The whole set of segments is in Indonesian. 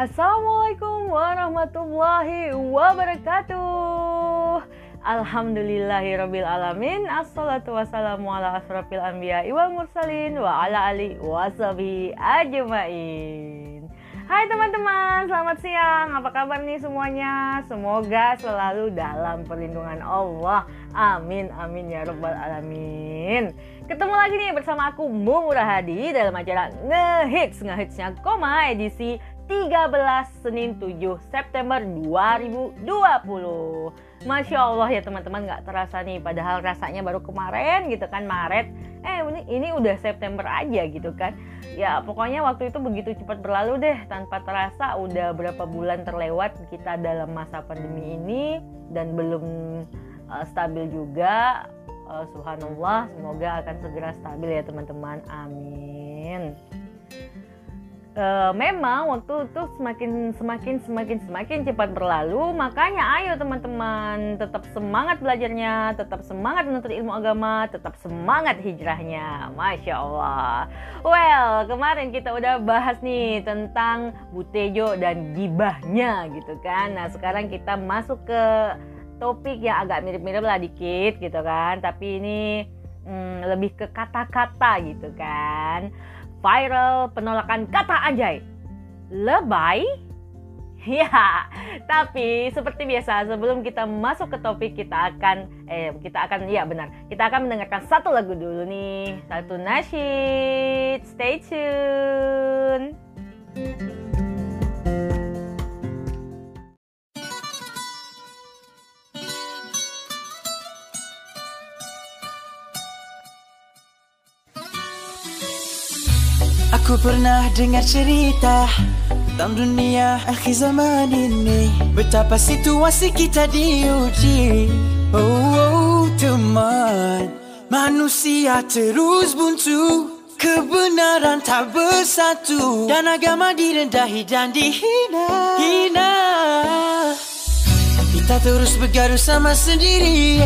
Assalamualaikum warahmatullahi wabarakatuh Alhamdulillahirabbil alamin Assalatu wassalamu ala asrafil anbiya wal mursalin wa ala ali washabihi ajmain Hai teman-teman, selamat siang. Apa kabar nih semuanya? Semoga selalu dalam perlindungan Allah. Amin, amin ya robbal alamin. Ketemu lagi nih bersama aku Mung Hadi dalam acara Ngehits Ngehitsnya Koma edisi 13 Senin 7 September 2020 Masya Allah ya teman-teman gak terasa nih Padahal rasanya baru kemarin gitu kan Maret. Eh ini, ini udah September aja gitu kan. Ya pokoknya waktu itu begitu cepat berlalu deh Tanpa terasa udah berapa bulan terlewat Kita dalam masa pandemi ini Dan belum uh, stabil juga. Uh, Subhanallah semoga akan segera stabil ya teman-teman. Amin uh, memang waktu itu semakin semakin semakin semakin cepat berlalu makanya ayo teman-teman tetap semangat belajarnya tetap semangat menuntut ilmu agama tetap semangat hijrahnya. Masya Allah. Well kemarin kita udah bahas nih tentang butejo dan gibahnya gitu kan. Nah sekarang kita masuk ke topik yang agak mirip-mirip lah dikit gitu kan. Tapi ini hmm, lebih ke kata-kata gitu kan viral penolakan kata anjay. Lebay? Ya, tapi seperti biasa sebelum kita masuk ke topik kita akan eh kita akan ya benar. Kita akan mendengarkan satu lagu dulu nih. Satu nasyid. Stay tune. Aku pernah dengar cerita Tentang dunia akhir zaman ini. Betapa situasi kita diuji. Oh, oh teman. Manusia terus buntu. Kebenaran tak bersatu. Dan agama direndahi dan dihina. Hina. Kita terus bergaduh sama sendiri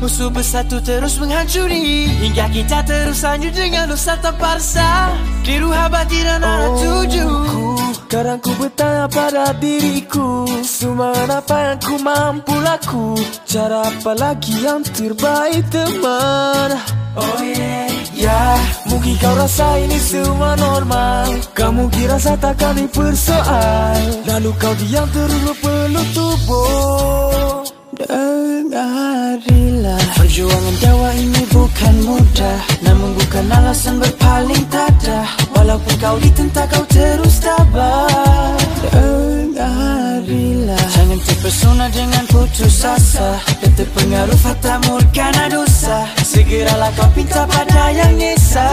Musuh bersatu terus menghancuri Hingga kita terus lanjut dengan dosa tanpa rasa Di ruha batin dan arah tuju Kadang ku bertanya pada diriku Semua apa yang ku mampu laku Cara apa lagi yang terbaik teman? Oh yeah. Ya, mungkin kau rasa ini semua normal. Kamu kira saya takkan dipersoal Lalu kau diam terus peluk tubuh Dengarilah Perjuangan dakwah ini bukan mudah Namun bukan alasan berpaling tadah Walaupun kau ditentang kau terus tabah Dengarilah Jangan terpesona dengan putus asa. Dan terpengaruh fata murkana dosa Segeralah kau pinta pada yang nisa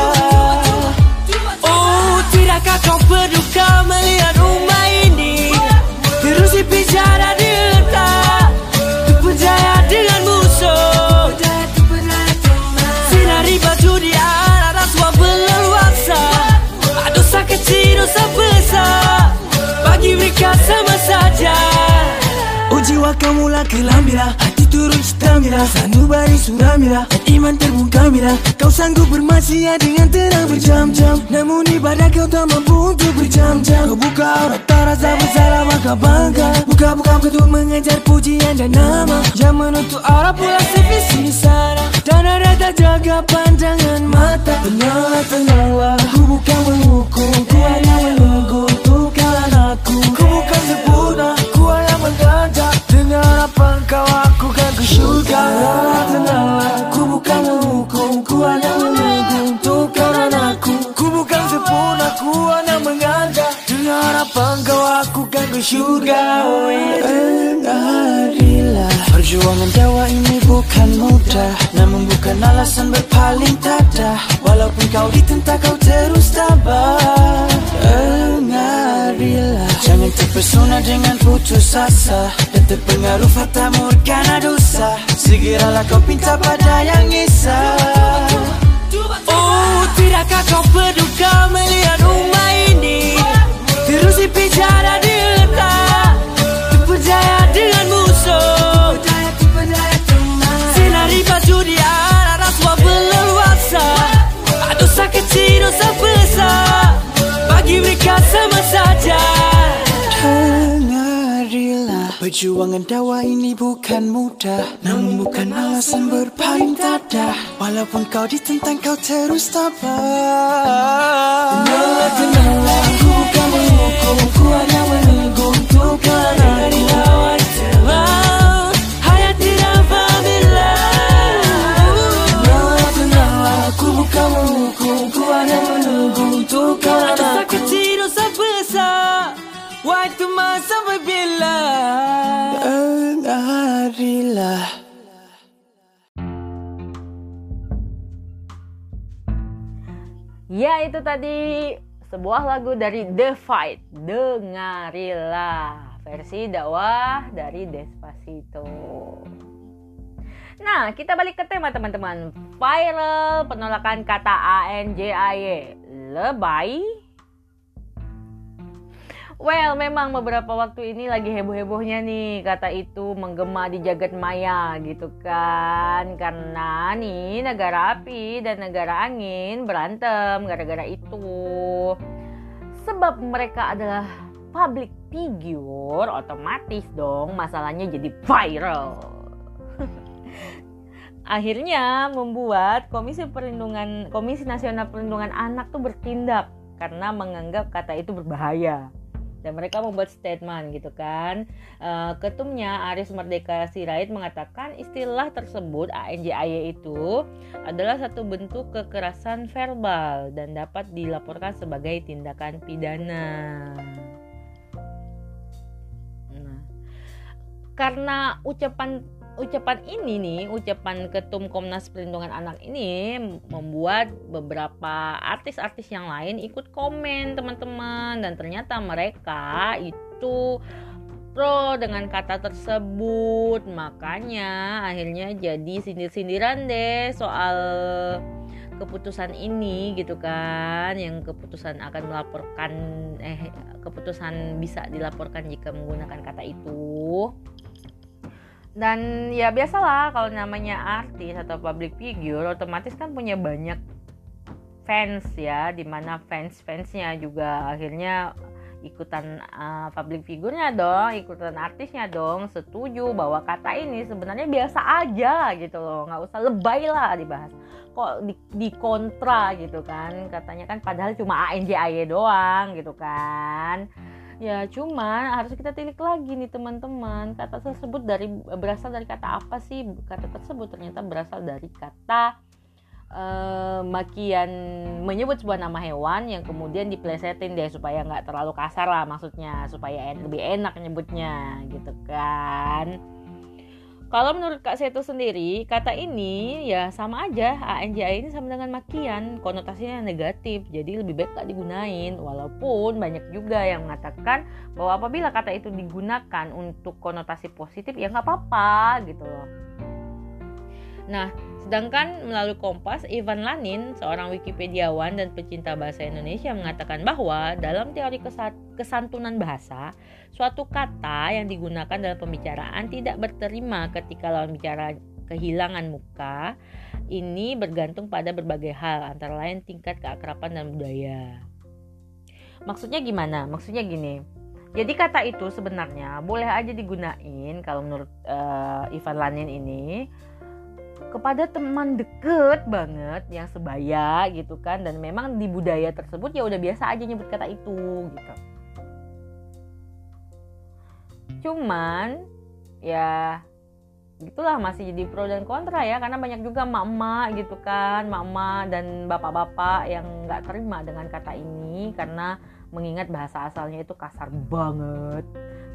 kamu lah kelambira Hati turun stamina Sanubari suramira iman terbungkam mira Kau sanggup bermaksiat dengan tenang berjam-jam. Namun ibadah kau tak mampu untuk berjam-jam. Kau buka aurat tak rasa bersalah maka bangga. Buka-buka untuk mengejar pujian dan nama. Yang menutup arah pula sevisi di sana Dan ada tak jaga pandangan mata. Tenanglah, tenanglah Perjuangan dakwah ini bukan mudah Namun bukan alasan berpaling tadah Walaupun kau ditentang kau terus tabah. Dengarilah Jangan terpesona dengan putus asa. Dan terpengaruh fata murkana dosa. Segeralah kau pinta pada yang nisa Oh tidakkah kau berduka melihat rumah ini? Terus dipenjara diletak Perjuangan dakwah ini bukan mudah Namun bukan alasan berpaling tadah Walaupun kau ditentang kau terus tabah. Tenanglah, tenanglah, itu tadi. Sebuah lagu dari The Fight. Dengarilah versi dakwah dari Despacito. Nah kita balik ke tema teman-teman. Viral penolakan kata ANJAY Lebay Well, memang beberapa waktu ini lagi heboh-hebohnya nih kata itu menggema di jagat maya gitu kan. Karena nih negara api dan negara angin berantem gara-gara itu. Sebab mereka adalah public figure, otomatis dong masalahnya jadi viral. Akhirnya membuat Komisi Perlindungan Komisi Nasional Perlindungan Anak tuh bertindak karena menganggap kata itu berbahaya dan mereka membuat statement gitu kan. Uh, ketumnya Aris Merdeka Sirait mengatakan istilah tersebut ANJAY itu adalah satu bentuk kekerasan verbal dan dapat dilaporkan sebagai tindakan pidana. Nah karena ucapan ucapan ini nih, ucapan Ketum Komnas Perlindungan Anak ini membuat beberapa artis-artis yang lain ikut komen teman-teman. Dan ternyata mereka itu pro dengan kata tersebut. Makanya akhirnya jadi sindir-sindiran deh soal keputusan ini gitu kan. Yang keputusan akan melaporkan eh keputusan bisa dilaporkan jika menggunakan kata itu dan ya biasalah kalau namanya artis atau public figure otomatis kan punya banyak fans ya di mana fans fansnya juga akhirnya ikutan uh, public figurnya dong ikutan artisnya dong setuju bahwa kata ini sebenarnya biasa aja gitu loh nggak usah lebay lah dibahas. Kok di, di kontra gitu kan katanya kan padahal cuma ANJ doang gitu kan Ya, cuman harus kita tilik lagi nih teman-teman. Kata tersebut dari berasal dari kata apa sih? Kata tersebut ternyata berasal dari kata uh, makian menyebut sebuah nama hewan yang kemudian diplesetin deh supaya nggak terlalu kasar lah maksudnya supaya en lebih enak nyebutnya gitu kan kalau menurut Kak Seto sendiri, kata ini ya sama aja ANJI ini sama dengan makian, konotasinya negatif, jadi lebih baik gak digunain. Walaupun banyak juga yang mengatakan bahwa apabila kata itu digunakan untuk konotasi positif ya nggak apa-apa gitu loh. Nah, sedangkan melalui Kompas, Ivan Lanin, seorang Wikipediawan dan pecinta bahasa Indonesia mengatakan bahwa dalam teori kesantunan bahasa, suatu kata yang digunakan dalam pembicaraan tidak berterima ketika lawan bicara kehilangan muka. Ini bergantung pada berbagai hal, antara lain tingkat keakraban dan budaya. Maksudnya gimana? Maksudnya gini, jadi kata itu sebenarnya boleh aja digunain kalau menurut uh, Ivan Lanin ini kepada teman deket banget yang sebaya gitu kan. Dan memang di budaya tersebut ya udah biasa aja nyebut kata itu gitu. Cuman ya itulah masih jadi pro dan kontra ya. Karena banyak juga emak-emak gitu kan. Emak-emak dan bapak-bapak yang nggak terima dengan kata ini. Karena mengingat bahasa asalnya itu kasar banget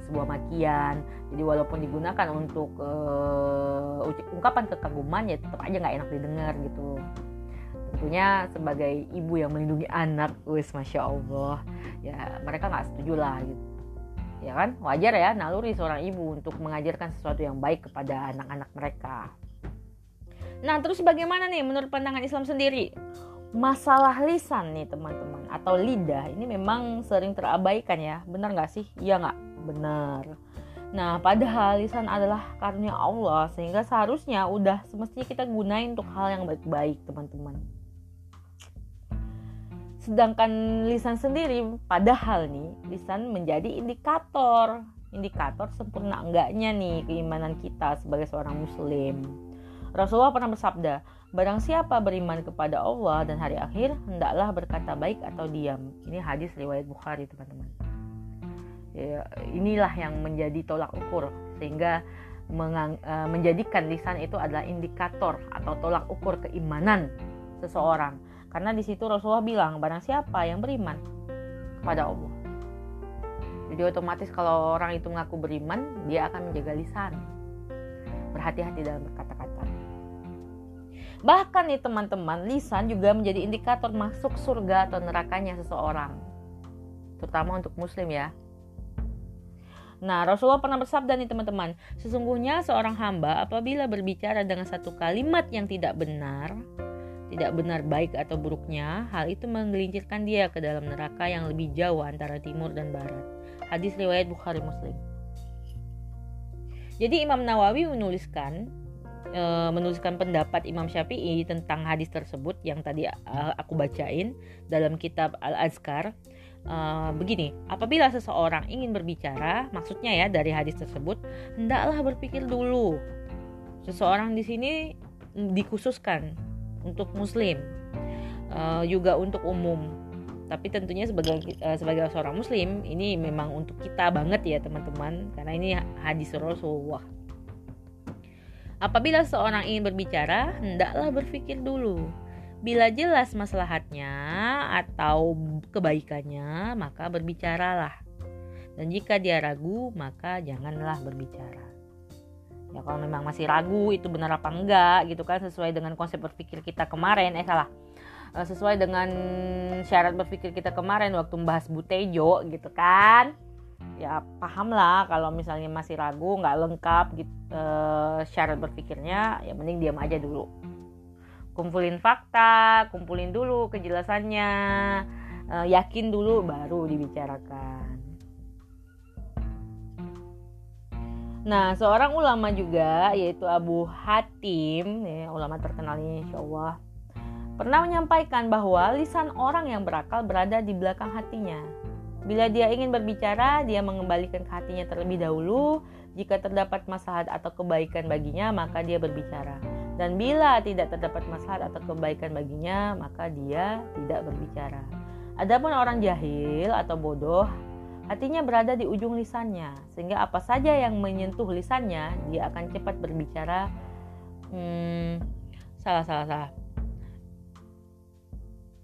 sebuah makian. Jadi walaupun digunakan untuk uh, ungkapan kekaguman ya tetap aja nggak enak didengar gitu. Tentunya sebagai ibu yang melindungi anak wis masya allah. Ya mereka nggak setuju lah gitu. Ya kan? Wajar ya naluri seorang ibu untuk mengajarkan sesuatu yang baik kepada anak-anak mereka. Nah terus bagaimana nih menurut pandangan Islam sendiri? Masalah lisan nih teman-teman atau lidah ini memang sering terabaikan ya. Benar nggak sih? Iya nggak benar. Nah, padahal lisan adalah karunia Allah sehingga seharusnya udah semestinya kita gunain untuk hal yang baik-baik, teman-teman. Sedangkan lisan sendiri padahal nih, lisan menjadi indikator indikator sempurna enggaknya nih keimanan kita sebagai seorang muslim. Rasulullah pernah bersabda, barang siapa beriman kepada Allah dan hari akhir, hendaklah berkata baik atau diam. Ini hadis riwayat Bukhari, teman-teman. Ya, inilah yang menjadi tolak ukur sehingga mengang, uh, menjadikan lisan itu adalah indikator atau tolak ukur keimanan seseorang. Karena di situ Rasulullah bilang, barang siapa yang beriman kepada Allah. Jadi otomatis kalau orang itu mengaku beriman, dia akan menjaga lisan. Berhati-hati dalam berkata-kata. Bahkan nih teman-teman, lisan juga menjadi indikator masuk surga atau nerakanya seseorang. Terutama untuk muslim ya. Nah, Rasulullah pernah bersabda nih teman-teman, sesungguhnya seorang hamba apabila berbicara dengan satu kalimat yang tidak benar, tidak benar baik atau buruknya, hal itu menggelincirkan dia ke dalam neraka yang lebih jauh antara timur dan barat. Hadis riwayat Bukhari Muslim. Jadi Imam Nawawi menuliskan e, menuliskan pendapat Imam Syafi'i tentang hadis tersebut yang tadi e, aku bacain dalam kitab Al-Azkar. E, begini, apabila seseorang ingin berbicara, maksudnya ya dari hadis tersebut, hendaklah berpikir dulu. Seseorang di sini dikhususkan untuk muslim, juga untuk umum. Tapi tentunya sebagai sebagai seorang muslim ini memang untuk kita banget ya teman-teman karena ini hadis Rasulullah. Apabila seorang ingin berbicara, hendaklah berpikir dulu. Bila jelas maslahatnya atau kebaikannya, maka berbicaralah. Dan jika dia ragu, maka janganlah berbicara. Ya kalau memang masih ragu itu benar apa enggak gitu kan sesuai dengan konsep berpikir kita kemarin, eh salah. Eh, sesuai dengan syarat berpikir kita kemarin waktu membahas Butejo gitu kan ya paham lah kalau misalnya masih ragu nggak lengkap gitu syarat berpikirnya ya mending diam aja dulu kumpulin fakta kumpulin dulu kejelasannya uh, yakin dulu baru dibicarakan Nah, seorang ulama juga yaitu Abu Hatim, ya, ulama terkenal ini insya Allah, pernah menyampaikan bahwa lisan orang yang berakal berada di belakang hatinya. Bila dia ingin berbicara, dia mengembalikan ke hatinya terlebih dahulu. Jika terdapat masalah atau kebaikan baginya, maka dia berbicara. Dan bila tidak terdapat masalah atau kebaikan baginya, maka dia tidak berbicara. Adapun orang jahil atau bodoh, hatinya berada di ujung lisannya, sehingga apa saja yang menyentuh lisannya, dia akan cepat berbicara. Hmm, salah, salah, salah.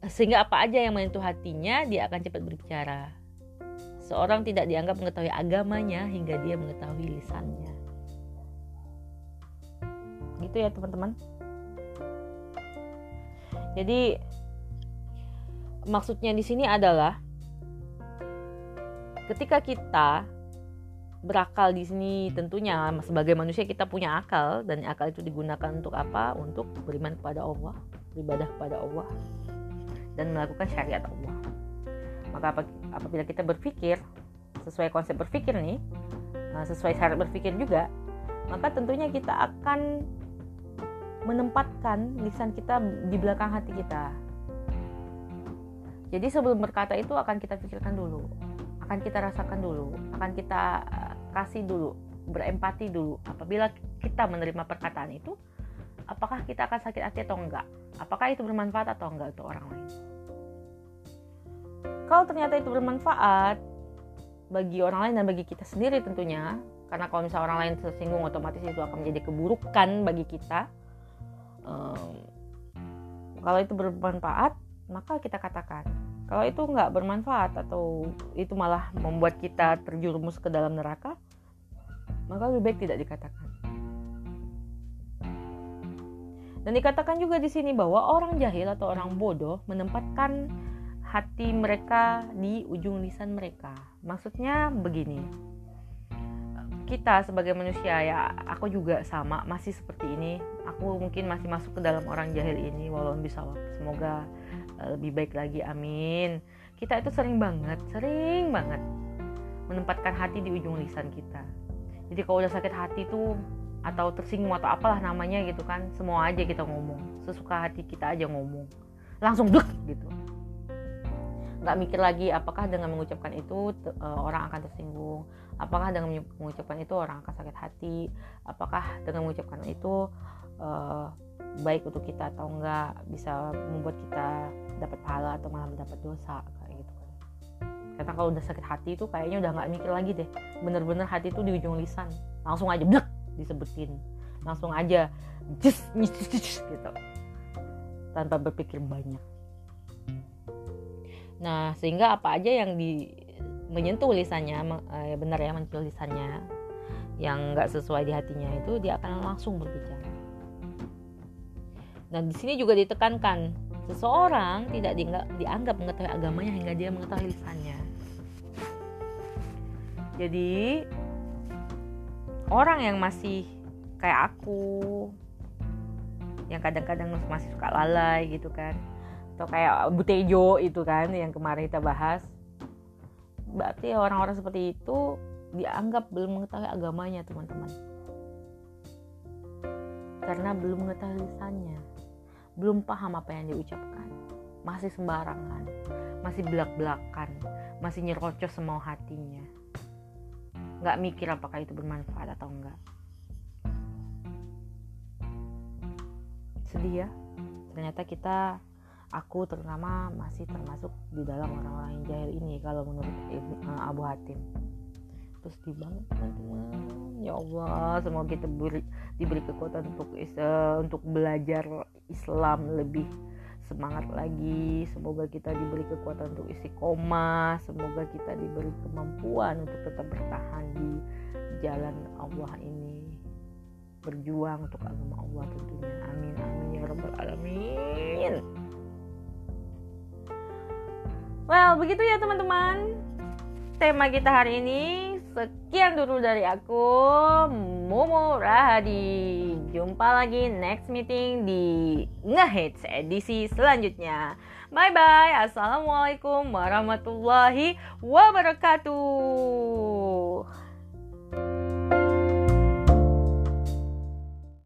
Sehingga apa aja yang menyentuh hatinya, dia akan cepat berbicara. Seorang tidak dianggap mengetahui agamanya hingga dia mengetahui lisannya. Gitu ya teman-teman. Jadi maksudnya di sini adalah ketika kita berakal di sini tentunya sebagai manusia kita punya akal dan akal itu digunakan untuk apa? Untuk beriman kepada Allah, beribadah kepada Allah dan melakukan syariat Allah. Maka apabila kita berpikir sesuai konsep berpikir nih, nah, sesuai syarat berpikir juga, maka tentunya kita akan menempatkan lisan kita di belakang hati kita. Jadi sebelum berkata itu akan kita pikirkan dulu, akan kita rasakan dulu, akan kita eh, kasih dulu, berempati dulu. Apabila kita menerima perkataan itu, apakah kita akan sakit hati atau enggak? Apakah itu bermanfaat atau enggak untuk orang lain? Kalau ternyata itu bermanfaat bagi orang lain dan bagi kita sendiri tentunya, karena kalau misalnya orang lain tersinggung otomatis itu akan menjadi keburukan bagi kita. Um, kalau itu bermanfaat, maka kita katakan. Kalau itu nggak bermanfaat atau itu malah membuat kita terjerumus ke dalam neraka, maka lebih baik tidak dikatakan. Dan dikatakan juga di sini bahwa orang jahil atau orang bodoh menempatkan hati mereka di ujung lisan mereka. Maksudnya begini. Kita sebagai manusia ya, aku juga sama, masih seperti ini. Aku mungkin masih masuk ke dalam orang jahil ini walau bisa semoga eh, lebih baik lagi. Amin. Kita itu sering banget, sering banget menempatkan hati di ujung lisan kita. Jadi kalau udah sakit hati tuh atau tersinggung atau apalah namanya gitu kan, semua aja kita ngomong. Sesuka hati kita aja ngomong. Langsung dek gitu nggak mikir lagi apakah dengan mengucapkan itu uh, orang akan tersinggung apakah dengan mengucapkan itu orang akan sakit hati? Apakah dengan mengucapkan itu uh, baik untuk kita atau enggak bisa membuat kita dapat pahala atau malah mendapat dosa kayak gitu kan? Karena kalau udah sakit hati itu kayaknya udah nggak mikir lagi deh. Bener-bener hati itu di ujung lisan. Langsung aja blek disebutin. Langsung aja just gitu. Tanpa berpikir banyak. Nah sehingga apa aja yang di menyentuh lisannya eh, benar ya menyentuh lisannya yang nggak sesuai di hatinya itu dia akan langsung berbicara Nah, di sini juga ditekankan seseorang tidak dianggap mengetahui agamanya hingga dia mengetahui lisannya. Jadi orang yang masih kayak aku yang kadang-kadang masih suka lalai gitu kan atau kayak Butejo itu kan yang kemarin kita bahas berarti orang-orang seperti itu dianggap belum mengetahui agamanya teman-teman. Karena belum mengetahui lisannya. Belum paham apa yang diucapkan. Masih sembarangan. Masih belak-belakan. Masih nyerocos semau hatinya. Nggak mikir apakah itu bermanfaat atau enggak sedih ya. Ternyata kita aku terutama masih termasuk di dalam orang-orang yang jahil ini kalau menurut uh, Abu Hatim. Terus di banget teman-teman ya Allah semoga kita beri, diberi kekuatan untuk uh, untuk belajar Islam lebih semangat lagi. Semoga kita diberi kekuatan untuk isi koma semoga kita diberi kemampuan untuk tetap bertahan di jalan Allah ini. Berjuang untuk agama Allah tentunya. Amin amin ya rabbal alamin well begitu ya teman-teman. Tema kita hari ini sekian dulu dari aku Momo Rahadi. Jumpa lagi next meeting di Ngehits edisi selanjutnya. Bye bye assalamualaikum warahmatullahi wabarakatuh